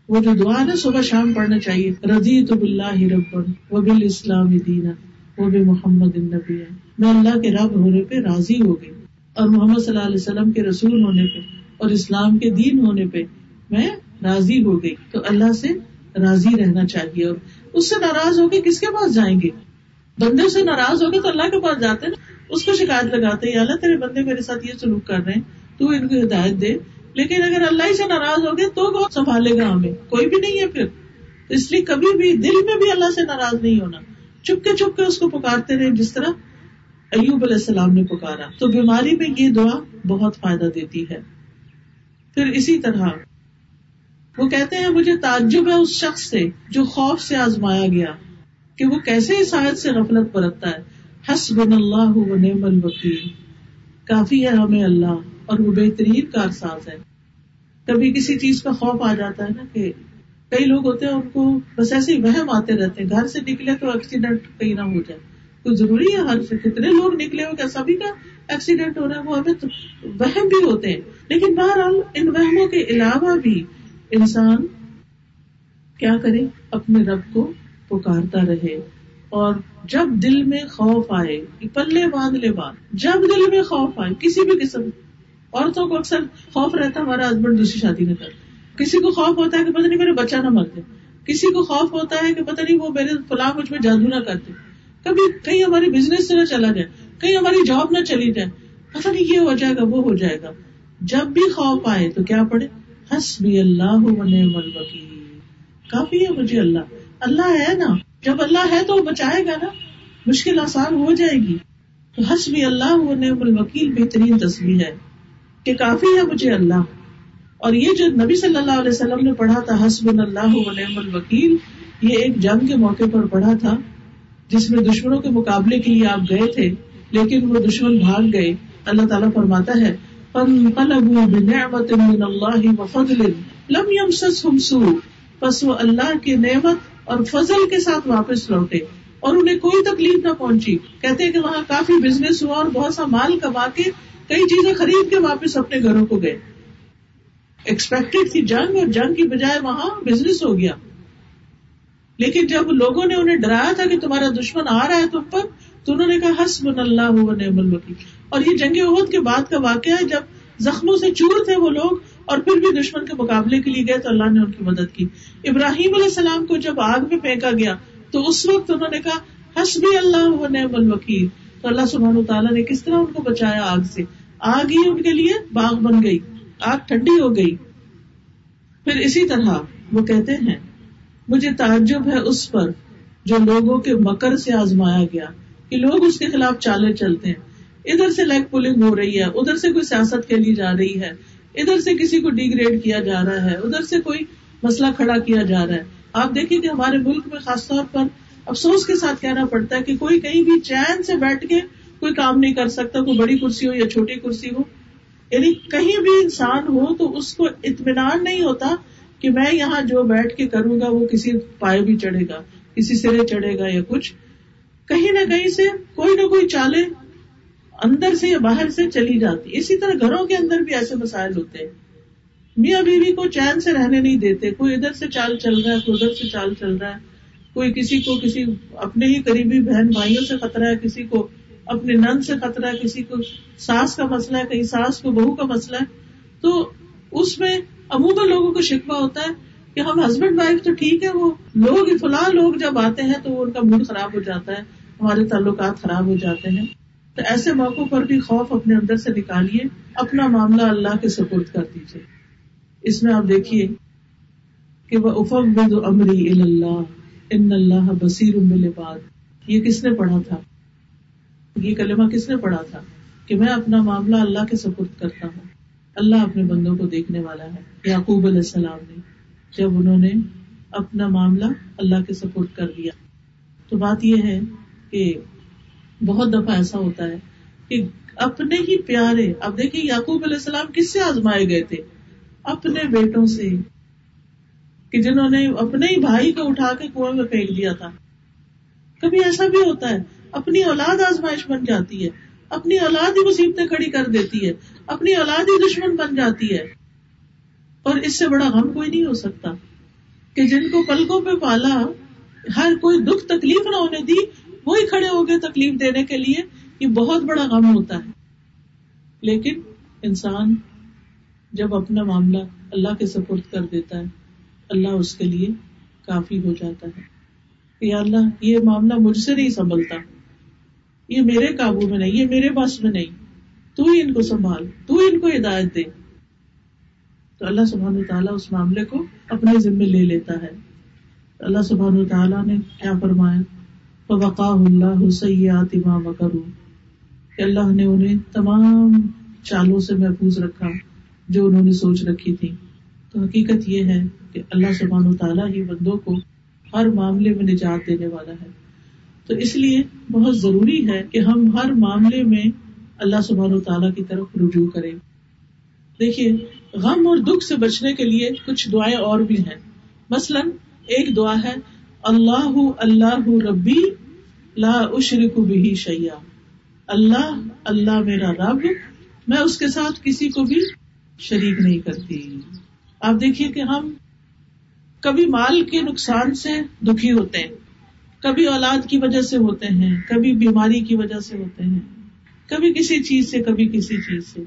وہ جو دعا نا، صبح شام پڑھنا چاہیے۔ رضی تو بلّہ ربن وہ بال اسلام دینا وہ بھی محمد النبی۔ ہے میں اللہ کے رب ہونے پہ راضی ہو گئی۔ اور محمد صلی اللہ علیہ وسلم کے رسول ہونے پہ اور اسلام کے دین ہونے پہ میں راضی ہو گئی۔ تو اللہ سے راضی رہنا چاہیے۔ اور اس سے ناراض ہو کے کس کے پاس جائیں گے؟ بندے سے ناراض ہو گئے تو اللہ کے پاس جاتے نا۔ اس کو شکایت لگاتے ہیں اللہ تیرے بندے میرے ساتھ یہ سلوک کر رہے ہیں، تو ان کو ہدایت دے۔ لیکن اگر اللہ ہی سے ناراض ہو گئے تو کون سنبھالے گا ہمیں۔ کوئی بھی نہیں ہے پھر۔ اس لیے کبھی بھی دل میں بھی اللہ سے ناراض نہیں ہونا۔ چپ کے چپ کے اس کو پکارتے رہے جس طرح ایوب علیہ السلام نے پکارا۔ تو بیماری میں یہ دعا بہت فائدہ دیتی ہے۔ پھر اسی طرح وہ کہتے ہیں، مجھے تعجب ہے اس شخص سے جو خوف سے آزمایا گیا کہ وہ کیسے اس آیت سے غفلت برتتا ہے۔ حس بن اللہ نعم الوکیل۔ کافی ہے ہمیں اللہ اور وہ بہترین کارساز ہے۔ کبھی کسی چیز کا خوف آ جاتا ہے نا کہ کئی لوگ ہوتے ہیں ان کو بس ایسے ہی وہم آتے رہتے ہیں، گھر سے نکلے تو ایکسیڈنٹ کہیں نہ ہو جائے۔ تو ضروری ہے ہر سے کتنے لوگ نکلے ہو کیا سبھی کا ایکسیڈنٹ ہو رہا ہے، وہ ہمیں تو وہم بھی ہوتے ہیں۔ لیکن بہرحال ان وہموں کے علاوہ بھی انسان کیا کرے؟ اپنے رب کو پکارتا رہے۔ اور جب دل میں خوف آئے پلے باندھ لے بات جب دل میں خوف آئے، کسی بھی قسم، عورتوں کو اکثر خوف رہتا ہے، ہمارا ہسبینڈ دوسری شادی نہ کر کسی کو خوف ہوتا ہے کہ پتہ نہیں میرے بچہ نہ مرتے کسی کو خوف ہوتا ہے کہ پتہ نہیں وہ میرے فلاں مجھ میں جادو نہ کرتے کبھی کہیں ہماری بزنس سے نہ چلا جائے، کہیں ہماری جاب نہ چلی جائے، پتہ نہیں یہ ہو جائے گا، وہ ہو جائے گا۔ جب بھی خوف آئے تو کیا پڑھے؟ ہس بھی اللہ کافی ہے مجھے اللہ۔ اللہ ہے نا۔ جب اللہ ہے تو وہ بچائے گا نا، مشکل آسان ہو جائے گی۔ تو ہس بھی اللہ نعم الوکیل، بہترین تصویر ہے کہ کافی ہے مجھے اللہ۔ اور یہ جو نبی صلی اللہ علیہ وسلم نے پڑھا تھا حسب اللہ ونعم الوکیل، یہ ایک جنگ کے موقع پر پڑھا تھا، جس میں دشمنوں کے مقابلے کے لیے آپ گئے تھے، لیکن وہ دشمن بھاگ گئے۔ اللہ تعالیٰ فرماتا ہے بس وہ اللہ کی نعمت اور فضل کے ساتھ واپس لوٹے اور انہیں کوئی تکلیف نہ پہنچی۔ کہتے کہ وہاں کافی بزنس ہوا اور بہت سا مال کما کے کئی چیزیں خرید کے واپس اپنے گھروں کو گئے۔ ایکسپیکٹڈ تھی جنگ اور جنگ کی بجائے وہاں بزنس ہو گیا۔ لیکن جب لوگوں نے انہیں ڈرایا تھا کہ تمہارا دشمن آ رہا ہے تم پر، تو انہوں نے کہا ہس بن اللہ نعم الوکیل۔ اور یہ جنگ عہد کے بعد کا واقعہ ہے، جب زخموں سے چور تھے وہ لوگ اور پھر بھی دشمن کے مقابلے کے لیے گئے تو اللہ نے ان کی مدد کی۔ ابراہیم علیہ السلام کو جب آگ میں پھینکا گیا تو اس وقت انہوں نے کہا ہس بھی اللہ نعم الوکیل۔ تو اللہ سبحانہ تعالیٰ نے کس طرح ان کو بچایا آگ سے؟ آگ ہی ان کے لیے باغ بن گئی، آگ ٹھنڈی ہو گئی۔ پھر اسی طرح وہ کہتے ہیں، مجھے تعجب ہے اس پر جو لوگوں کے مکر سے آزمایا گیا کہ لوگ اس کے خلاف چالے چلتے ہیں۔ ادھر سے لیگ پولنگ ہو رہی ہے، ادھر سے کوئی سیاست کے لیے جا رہی ہے۔ ادھر سے کسی کو ڈی گریڈ کیا جا رہا ہے، ادھر سے کوئی مسئلہ کھڑا کیا جا رہا ہے۔ آپ دیکھیں کہ ہمارے ملک میں خاص طور پر افسوس کے ساتھ کہنا پڑتا ہے کہ کوئی کہیں بھی چین سے بیٹھ کے کوئی کام نہیں کر سکتا، کوئی بڑی کرسی ہو یا چھوٹی کرسی ہو۔ یعنی کہیں بھی انسان ہو تو اس کو اطمینان نہیں ہوتا کہ میں یہاں جو بیٹھ کے کروں گا وہ کسی پائے بھی چڑھے گا، کسی سرے چڑھے گا یا کچھ۔ کہیں نہ کہیں سے کوئی نہ کوئی چالے اندر سے یا باہر سے چلی جاتی اسی طرح گھروں کے اندر بھی ایسے مسائل ہوتے ہیں۔ میاں بیوی کو چین سے رہنے نہیں دیتے۔ کوئی ادھر سے چال چل رہا ہے، کوئی ادھر سے چال چل رہا ہے۔ کوئی کسی کو کسی اپنے ہی قریبی بہن بھائیوں سے خطرہ ہے، کسی کو اپنے نند سے خطرہ ہے، کسی کو ساس کا مسئلہ ہے، کہیں ساس کو بہو کا مسئلہ ہے۔ تو اس میں عموماً لوگوں کو شکوا ہوتا ہے کہ ہم ہسبینڈ وائف تو ٹھیک ہے، وہ لوگ، فلاں لوگ جب آتے ہیں تو ان کا موڈ خراب ہو جاتا ہے، ہمارے تعلقات خراب ہو جاتے ہیں۔ تو ایسے موقع پر بھی خوف اپنے اندر سے نکالیے، اپنا معاملہ اللہ کے سپورٹ کر دیجیے اس میں آپ دیکھیے کہ وہ افم بد امری اللہ ان اللہ بصیر باد یہ کس نے پڑھا تھا؟ یہ کلمہ کس نے پڑھا تھا؟ کہ میں اپنا معاملہ اللہ کے سپرد کرتا ہوں۔ اللہ اپنے بندوں کو دیکھنے والا ہے۔ یعقوب علیہ السلام نے جب انہوں نے اپنا معاملہ اللہ کے سپورٹ کر دیا۔ تو بات یہ ہے کہ بہت دفعہ ایسا ہوتا ہے کہ اپنے ہی پیارے، اب دیکھیے یعقوب علیہ السلام کس سے آزمائے گئے تھے؟ اپنے بیٹوں سے، کہ جنہوں نے اپنے ہی بھائی کو اٹھا کے کنویں میں پھینک دیا تھا۔ کبھی ایسا بھی ہوتا ہے، اپنی اولاد آزمائش بن جاتی ہے، اپنی اولاد ہی مصیبتیں کھڑی کر دیتی ہے، اپنی اولاد ہی دشمن بن جاتی ہے۔ اور اس سے بڑا غم کوئی نہیں ہو سکتا کہ جن کو پلکوں پہ پالا، ہر کوئی دکھ تکلیف نہ ہونے دی وہی کھڑے ہو گئے تکلیف دینے کے لیے یہ بہت بڑا غم ہوتا ہے۔ لیکن انسان جب اپنا معاملہ اللہ کے سپرد کر دیتا ہے، اللہ اس کے لیے کافی ہو جاتا ہے۔ کہ اللہ، یہ معاملہ مجھ سے نہیں سنبھلتا۔ یہ میرے قابو میں نہیں، یہ میرے پاس میں نہیں۔ تو ہی ان کو سنبھال، تو ان کو ہدایت دے۔ تو اللہ سبحان تعالیٰ اس معاملے کو اپنے ذمے لے لیتا ہے۔ اللہ سبحان تعالیٰ نے کیا فرمایا؟ فوقا اللہ سیات امام کروں کہ اللہ نے انہیں تمام چالوں سے محفوظ رکھا جو انہوں نے سوچ رکھی تھی تو حقیقت یہ ہے کہ اللہ سبحان و تعالیٰ ہی بندوں کو ہر معاملے میں نجات دینے والا ہے۔ تو اس لیے بہت ضروری ہے کہ ہم ہر معاملے میں اللہ سبحان و تعالیٰ کی طرف رجوع کریں۔ دیکھیے، غم اور دکھ سے بچنے کے لیے کچھ دعائیں اور بھی ہیں۔ مثلاً، ایک دعا ہے، اللہ اللہ ربی لا اشرک بھی شیا اللہ اللہ میرا رب، میں اس کے ساتھ کسی کو بھی شریک نہیں کرتی۔ آپ دیکھیے کہ ہم کبھی مال کے نقصان سے دکھی ہوتے ہیں، کبھی اولاد کی وجہ سے ہوتے ہیں، کبھی بیماری کی وجہ سے ہوتے ہیں۔ کبھی کسی چیز سے، کبھی کسی چیز سے۔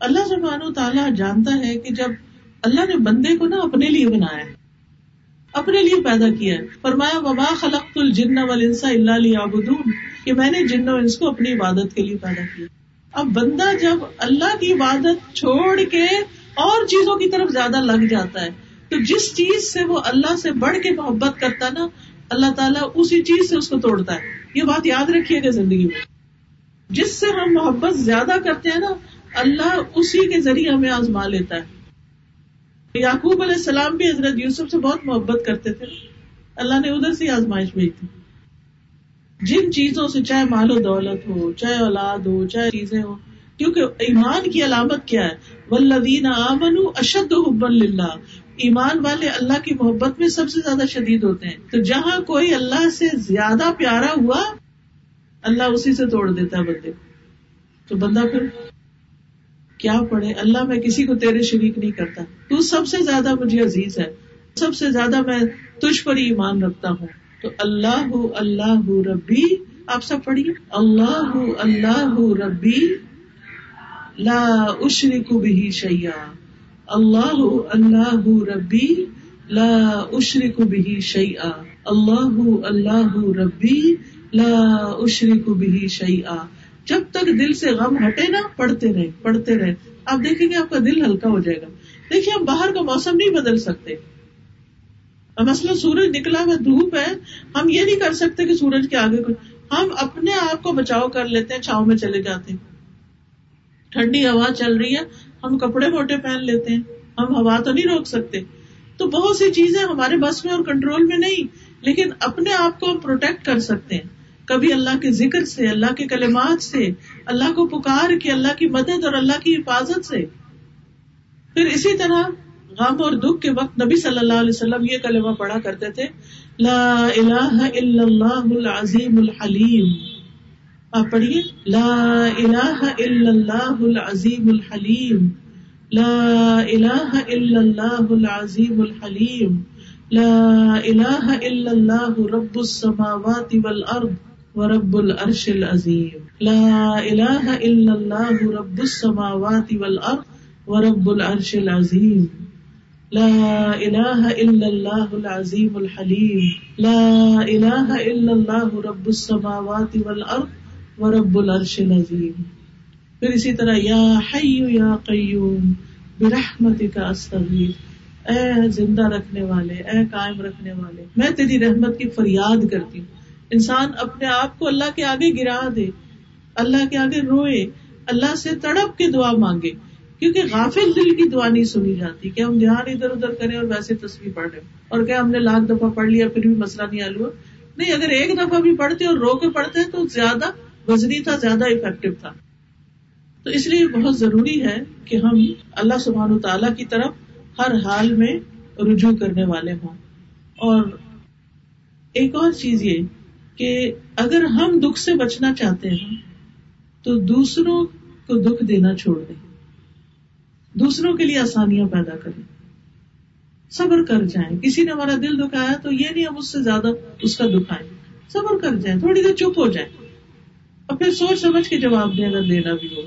اللہ سبحانہ و تعالیٰ جانتا ہے کہ جب اللہ نے بندے کو نا اپنے لیے بنایا ہے اپنے لیے پیدا کیا ہے۔ فرمایا وبا خلق الجن والانس الا ليعبدون۔ کہ میں نے جن و انس کو اپنی عبادت کے لیے پیدا کیا۔ اب بندہ جب اللہ کی عبادت چھوڑ کے اور چیزوں کی طرف زیادہ لگ جاتا ہے، تو جس چیز سے وہ اللہ سے بڑھ کے محبت کرتا نا، اللہ تعالیٰ اسی چیز سے اس کو توڑتا ہے۔ یہ بات یاد رکھیے گا زندگی میں۔ جس سے ہم محبت زیادہ کرتے ہیں نا، اللہ اسی کے ذریعے ہمیں آزما لیتا ہے۔ یعقوب علیہ السلام بھی حضرت یوسف سے بہت محبت کرتے تھے۔ اللہ نے ادھر سے آزمائش بھیج تھی جن چیزوں سے چاہے مال و دولت ہو، چاہے اولاد ہو، چاہے چیزیں ہو کیونکہ ایمان کی علامت کیا ہے؟ ولدین امن اشد حبن اللہ ایمان والے اللہ کی محبت میں سب سے زیادہ شدید ہوتے ہیں۔ تو جہاں کوئی اللہ سے زیادہ پیارا ہوا، اللہ اسی سے توڑ دیتا ہے بندے کو۔ تو بندہ پھر کیا پڑھے؟ اللہ میں کسی کو تیرے شریک نہیں کرتا۔ تو سب سے زیادہ مجھے عزیز ہے۔ سب سے زیادہ میں تجھ پر ہی ایمان رکھتا ہوں۔ تو اللہ اللہ، ربی، آپ سب پڑھیے۔ اللہ اللہ، ربی، لا اشرک بھی شیا اللہ اللہ، ربی، لا اشرک بھی شیئا۔ اللہ اللہ، ربی، لا اشرک بھی شیئا۔ جب تک دل سے غم ہٹے نا، پڑھتے رہے پڑھتے رہے۔ آپ دیکھیں گے آپ کا دل ہلکا ہو جائے گا۔ دیکھیے ہم باہر کا موسم نہیں بدل سکتے۔ مسئلہ سورج نکلا ہوا دھوپ ہے، ہم یہ نہیں کر سکتے کہ سورج کے آگے ہم اپنے آپ کو بچاؤ کر لیتے ہیں، چھاؤں میں چلے جاتے ہیں۔ ٹھنڈی ہوا چل رہی ہے، ہم کپڑے موٹے پہن لیتے ہیں۔ ہم ہوا تو نہیں روک سکتے۔ تو بہت سی چیزیں ہمارے بس میں اور کنٹرول میں نہیں، لیکن اپنے آپ کو ہم پروٹیکٹ کر سکتے ہیں۔ کبھی اللہ کے ذکر سے، اللہ کے کلمات سے، اللہ کو پکار کے، اللہ کی مدد اور اللہ کی حفاظت سے۔ پھر اسی طرح غم اور دکھ کے وقت نبی صلی اللہ علیہ وسلم یہ کلمہ پڑھا کرتے تھے، لا الہ الا اللہ العظیم الحلیم۔ آپ پڑھیے، لا الہ الا اللہ العظیم الحلیم۔ لا الہ الا اللہ العظیم الحلیم۔ لا الہ الا اللہ رب السماوات والارض۔ ورب العرش العظیم. لا الہ الا اللہ رب السماوات والارض ورب العرش العظیم. لا الہ الا اللہ العظیم الحلیم. لا الہ الا اللہ رب السماوات والارض ورب العرش العظیم. پھر اسی طرح یا حی یا قیوم برحمتک استغیث. اے زندہ رکھنے والے، اے قائم رکھنے والے، میں تیری رحمت کی فریاد کرتی ہوں. انسان اپنے آپ کو اللہ کے آگے گرا دے، اللہ کے آگے روئے، اللہ سے تڑپ کے دعا مانگے، کیونکہ غافل دل کی دعا نہیں سنی جاتی کہ ہم دھیان ادھر ادھر کریں اور ویسے تصویر پڑھ لیں۔ اور کیا ہم نے لاکھ دفعہ پڑھ لیا پھر بھی مسئلہ نہیں حل ہوا؟ نہیں، اگر ایک دفعہ بھی پڑھتے اور رو کے پڑھتے تو زیادہ وزنی تھا، زیادہ افیکٹو تھا۔ تو اس لیے بہت ضروری ہے کہ ہم اللہ سبحان تعالیٰ کی طرف ہر حال میں رجوع کرنے والے ہوں۔ اور ایک اور چیز یہ کہ اگر ہم دکھ سے بچنا چاہتے ہیں تو دوسروں کو دکھ دینا چھوڑ دیں۔ دوسروں کے لیے آسانیاں پیدا کریں۔ صبر کر جائیں۔ کسی نے ہمارا دل دکھایا تو یہ نہیں ہم اس سے زیادہ اس کا دکھائیں صبر کر جائیں۔ تھوڑی دیر چپ ہو جائیں۔ اور پھر سوچ سمجھ کے جواب دیں اگر دینا بھی ہو۔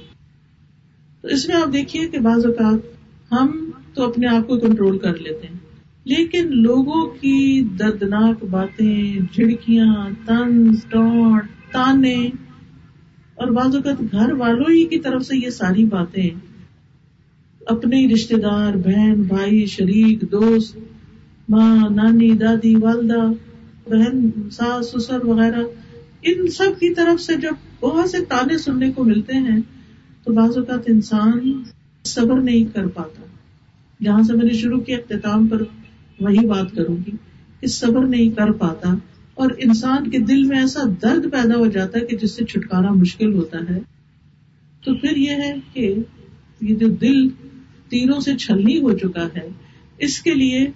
تو اس میں آپ دیکھیے کہ بعض اوقات ہم تو اپنے آپ کو کنٹرول کر لیتے ہیں۔ لیکن لوگوں کی دردناک باتیں، جھڑکیاں، تنز ٹوٹ تانے، اور بعض اوقات گھر والوں ہی کی طرف سے یہ ساری باتیں۔ اپنے رشتے دار، بہن، بھائی، شریک، دوست، ماں، نانی، دادی، والدہ، بہن، ساس، سسر وغیرہ، ان سب کی طرف سے جب بہت سے تانے سننے کو ملتے ہیں، تو بعض اوقات انسان صبر نہیں کر پاتا۔ جہاں سے میں نے شروع کیا اختتام پر وہی بات کروں گی کہ صبر نہیں کر پاتا اور انسان کے دل میں ایسا درد پیدا ہو جاتا ہے کہ جس سے چھٹکارا مشکل ہوتا ہے۔ تو پھر یہ ہے کہ یہ جو دل تیروں سے چھلنی ہو چکا ہے، اس کے لیے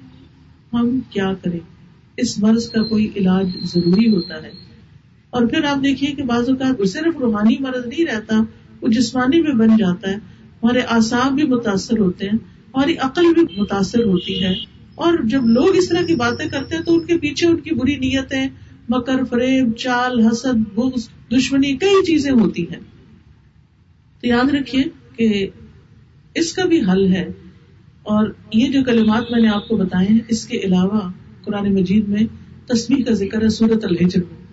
ہم کیا کریں؟ اس مرض کا کوئی علاج ضروری ہوتا ہے۔ اور پھر آپ دیکھیے کہ بعض اوقات صرف روحانی مرض نہیں رہتا، وہ جسمانی بھی بن جاتا ہے۔ ہمارے اعصاب بھی متاثر ہوتے ہیں، ہماری عقل بھی متاثر ہوتی ہے۔ اور جب لوگ اس طرح کی باتیں کرتے ہیں تو ان کے پیچھے ان کی بری نیتیں، مکر، فریب، چال، حسد، بغض، دشمنی، کئی چیزیں ہوتی ہیں۔ تو یاد رکھیے کہ اس کا بھی حل ہے۔ اور یہ جو کلمات میں نے آپ کو بتائے ہیں، اس کے علاوہ قرآن مجید میں تصویر کا ذکر ہے سورت الحجر۔ میں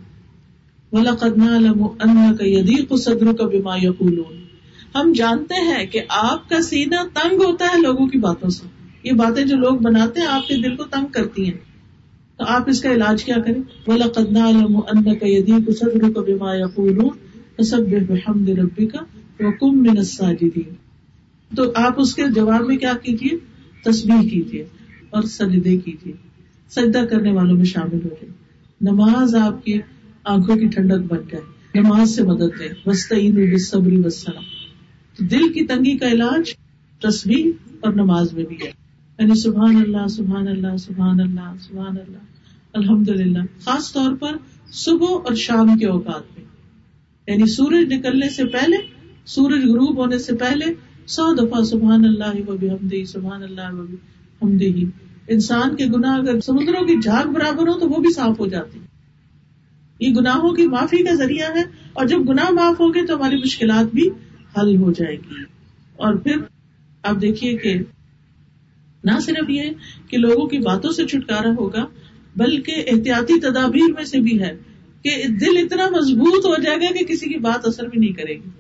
ولا قدنا کا یدیق صدر کا بیما یقولون ہم جانتے ہیں کہ آپ کا سینہ تنگ ہوتا ہے لوگوں کی باتوں سے۔ یہ باتیں جو لوگ بناتے ہیں، آپ کے دل کو تنگ کرتی ہیں۔ تو آپ اس کا علاج کیا کریں؟ بولا قدنا ان کا یدی کو صدر کو بیما یا سب بحمد ربی کا وکم من الساجدین تو آپ اس کے جواب میں کیا کیجیے تصویر کیجیے اور سجدے کیجیے سجدہ کرنے والوں میں شامل ہو جائے نماز آپ کی آنکھوں کی ٹھنڈک بن جائے۔ نماز سے مدد دے وسطین صبری وسلم تو دل کی تنگی کا علاج تصویر اور نماز میں بھی ہے۔ یعنی سبحان اللہ سبحان اللہ سبحان اللہ سبحان اللہ الحمد للہ خاص طور پر صبح اور شام کے اوقات میں۔ یعنی سورج نکلنے سے پہلے، سورج غروب ہونے سے پہلے، سو دفعہ سبحان اللہ و بھی سبحان اللہ و بھی ہی انسان کے گناہ اگر سمندروں کی جھاگ برابر ہو تو وہ بھی صاف ہو جاتی یہ گناہوں کی معافی کا ذریعہ ہے اور جب گناہ معاف ہوگے تو ہماری مشکلات بھی حل ہو جائے گی۔ اور پھر آپ دیکھیے کہ نہ صرف یہ کہ لوگوں کی باتوں سے چھٹکارا ہوگا، بلکہ احتیاطی تدابیر میں سے بھی ہے کہ دل اتنا مضبوط ہو جائے گا کہ کسی کی بات اثر بھی نہیں کرے گی۔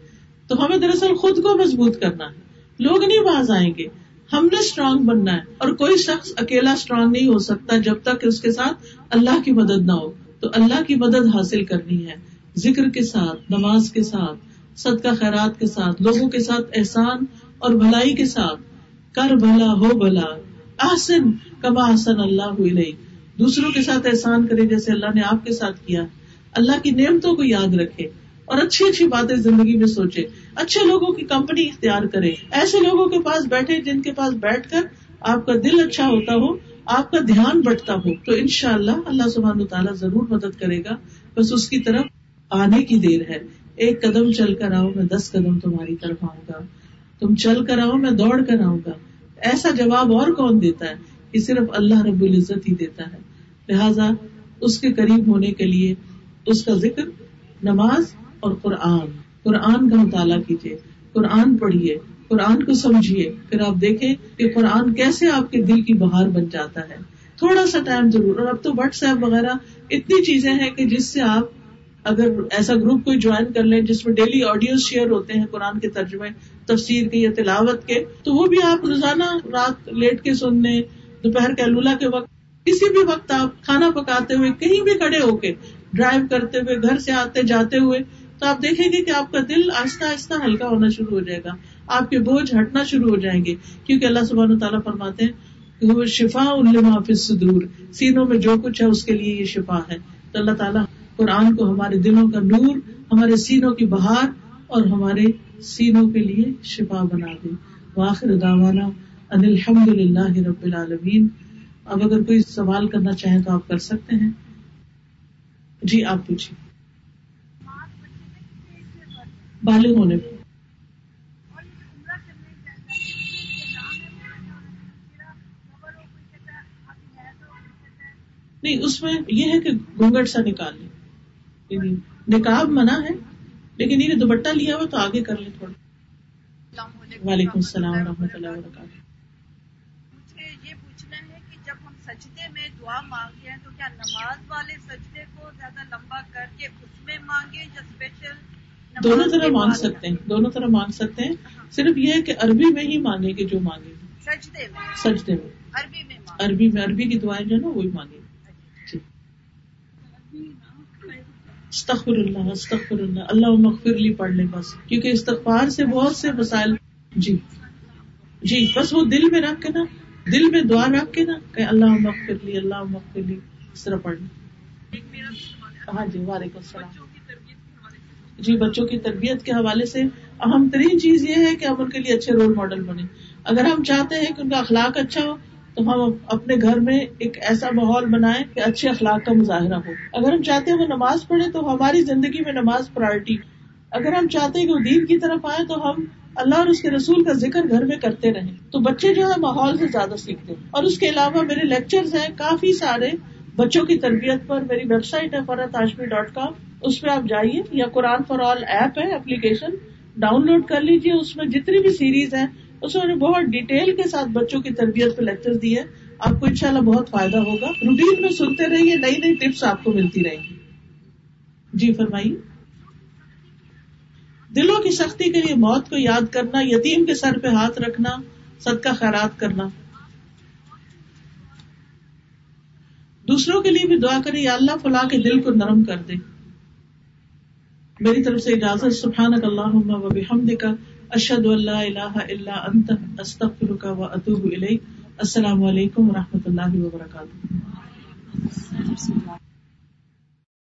تو ہمیں دراصل خود کو مضبوط کرنا ہے۔ لوگ نہیں باز آئیں گے۔ ہم نے اسٹرانگ بننا ہے اور کوئی شخص اکیلا اسٹرانگ نہیں ہو سکتا جب تک اس کے ساتھ اللہ کی مدد نہ ہو۔ تو اللہ کی مدد حاصل کرنی ہے۔ ذکر کے ساتھ، نماز کے ساتھ، صدقہ خیرات کے ساتھ، لوگوں کے ساتھ احسان اور بھلائی کے ساتھ۔ کر بھلا ہو بھلا۔ احسن کما احسن اللہ ہوئی دوسروں کے ساتھ احسان کرے جیسے اللہ نے آپ کے ساتھ کیا۔ اللہ کی نعمتوں کو یاد رکھے اور اچھی اچھی باتیں زندگی میں سوچے۔ اچھے لوگوں کی کمپنی اختیار کرے۔ ایسے لوگوں کے پاس بیٹھے جن کے پاس بیٹھ کر آپ کا دل اچھا ہوتا ہو، آپ کا دھیان بٹتا ہو، تو ان شاء اللہ اللہ سبحان تعالیٰ ضرور مدد کرے گا۔ بس اس کی طرف آنے کی دیر ہے۔ ایک قدم چل کر آؤ، میں دس قدم تمہاری طرف آؤں گا۔ تم چل کر آؤ، میں دوڑ کر آؤں گا۔ ایسا جواب اور کون دیتا ہے کہ صرف اللہ رب العزت ہی دیتا ہے؟ لہذا اس کے قریب ہونے کے لیے اس کا ذکر نماز اور قرآن۔ قرآن کا مطالعہ کیجیے قرآن پڑھیے قرآن کو سمجھیے پھر آپ دیکھیں کہ قرآن کیسے آپ کے دل کی بہار بن جاتا ہے۔ تھوڑا سا ٹائم ضرور، اور اب تو واٹس ایپ وغیرہ اتنی چیزیں ہیں کہ جس سے آپ اگر ایسا گروپ کوئی جوائن کر لیں جس میں ڈیلی آڈیو شیئر ہوتے ہیں قرآن کے ترجمے، تفسیر کے یا تلاوت کے، تو وہ بھی آپ روزانہ رات لیٹ کے سننے، دوپہر کے الولہ کے وقت، کسی بھی وقت آپ کھانا پکاتے ہوئے کہیں بھی کھڑے ہو کے ڈرائیو کرتے ہوئے گھر سے آتے جاتے ہوئے، تو آپ دیکھیں گے کہ آپ کا دل آہستہ آہستہ ہلکا ہونا شروع ہو جائے گا۔ آپ کے بوجھ ہٹنا شروع ہو جائیں گے، کیونکہ اللہ سبحانہ تعالیٰ فرماتے ہیں کہ وہ شفا حافظ صدور سینوں میں جو کچھ ہے، اس کے لیے یہ شفا ہے۔ تو اللہ تعالیٰ قرآن کو ہمارے دلوں کا نور، ہمارے سینوں کی بہار اور ہمارے سینوں کے لیے شفا بنا دے۔ واخر داوانا ان الحمد للہ رب العالمین۔ اب اگر کوئی سوال کرنا چاہیں تو آپ کر سکتے ہیں۔ جی آپ پوچھیے۔ بالغ ہونے پہ نہیں، اس میں یہ ہے کہ گھونگٹ سا نکال لیں۔ یعنی نکاب منع ہے لیکن یہ دوپٹہ لیا ہوا تو آگے کر لیں تھوڑا۔ وعلیکم السلام و رحمۃ اللہ وبرکاتہ۔ مجھے یہ پوچھنا ہے کہ جب ہم سجدے میں دعا مانگے ہیں تو کیا نماز والے سجدے کو زیادہ لمبا کر کے اس میں مانگے یا اسپیشل دونوں طرح مانگ سکتے ہیں دونوں طرح مانگ سکتے ہیں۔ صرف یہ ہے کہ عربی میں ہی مانگے گے جو مانگے۔ گے سجدے میں۔ سجدے میں۔ عربی میں عربی میں عربی کی دعائیں جو ہے نا وہی مانگے۔ استغفر اللہ استغفر اللہ اللہ مغفر لی پڑھ لیں بس۔ کیونکہ استغفار سے بہت سے مسائل جی۔ جی بس وہ دل میں رکھ کے نا، دل میں دعا رکھ کے نا، کہ اللہ مغفر لی اللہ مغفر لی، اس طرح پڑھ ہاں جی وعلیکم السلام۔ جی بچوں کی تربیت کے حوالے سے اہم ترین چیز یہ ہے کہ ہم ان کے لیے اچھے رول ماڈل بنے اگر ہم چاہتے ہیں کہ ان کا اخلاق اچھا ہو تو ہم اپنے گھر میں ایک ایسا ماحول بنائیں کہ اچھے اخلاق کا مظاہرہ ہو۔ اگر ہم چاہتے ہیں وہ نماز پڑھے تو ہماری زندگی میں نماز پرائرٹی اگر ہم چاہتے ہیں کہ وہ دین کی طرف آئے تو ہم اللہ اور اس کے رسول کا ذکر گھر میں کرتے رہیں۔ تو بچے جو ہے ماحول سے زیادہ سیکھتے ہیں اور اس کے علاوہ میرے لیکچر ہیں کافی سارے بچوں کی تربیت پر۔ میری ویب سائٹ ہے فرحت ہاشمی ڈاٹ کام اس پہ آپ جائیے یا قرآن فار آل ایپ ہے اپلیکیشن ڈاؤن لوڈ کر لیجیے اس میں جتنی بھی سیریز ہیں اس میں بہت ڈیٹیل کے ساتھ بچوں کی تربیت پہ لیکچر دیے آپ کو ان اللہ بہت فائدہ ہوگا۔ روٹین میں سنتے رہیے، نئی نئی ٹپس آپ کو ملتی رہیں گی۔ جی فرمائیے۔ دلوں کی سختی کے لیے موت کو یاد کرنا، یتیم کے سر پہ ہاتھ رکھنا سد کا خیرات کرنا۔ دوسروں کے لیے بھی دعا کرے یا اللہ فلاں کے دل کو نرم کر دے۔ میری طرف سے اجازت سبحان اللہ و بحمد کا اشد اللہ اللہ اللہ انت استغفر کا و اطوب السلام علیکم و رحمۃ اللہ وبرکاتہ۔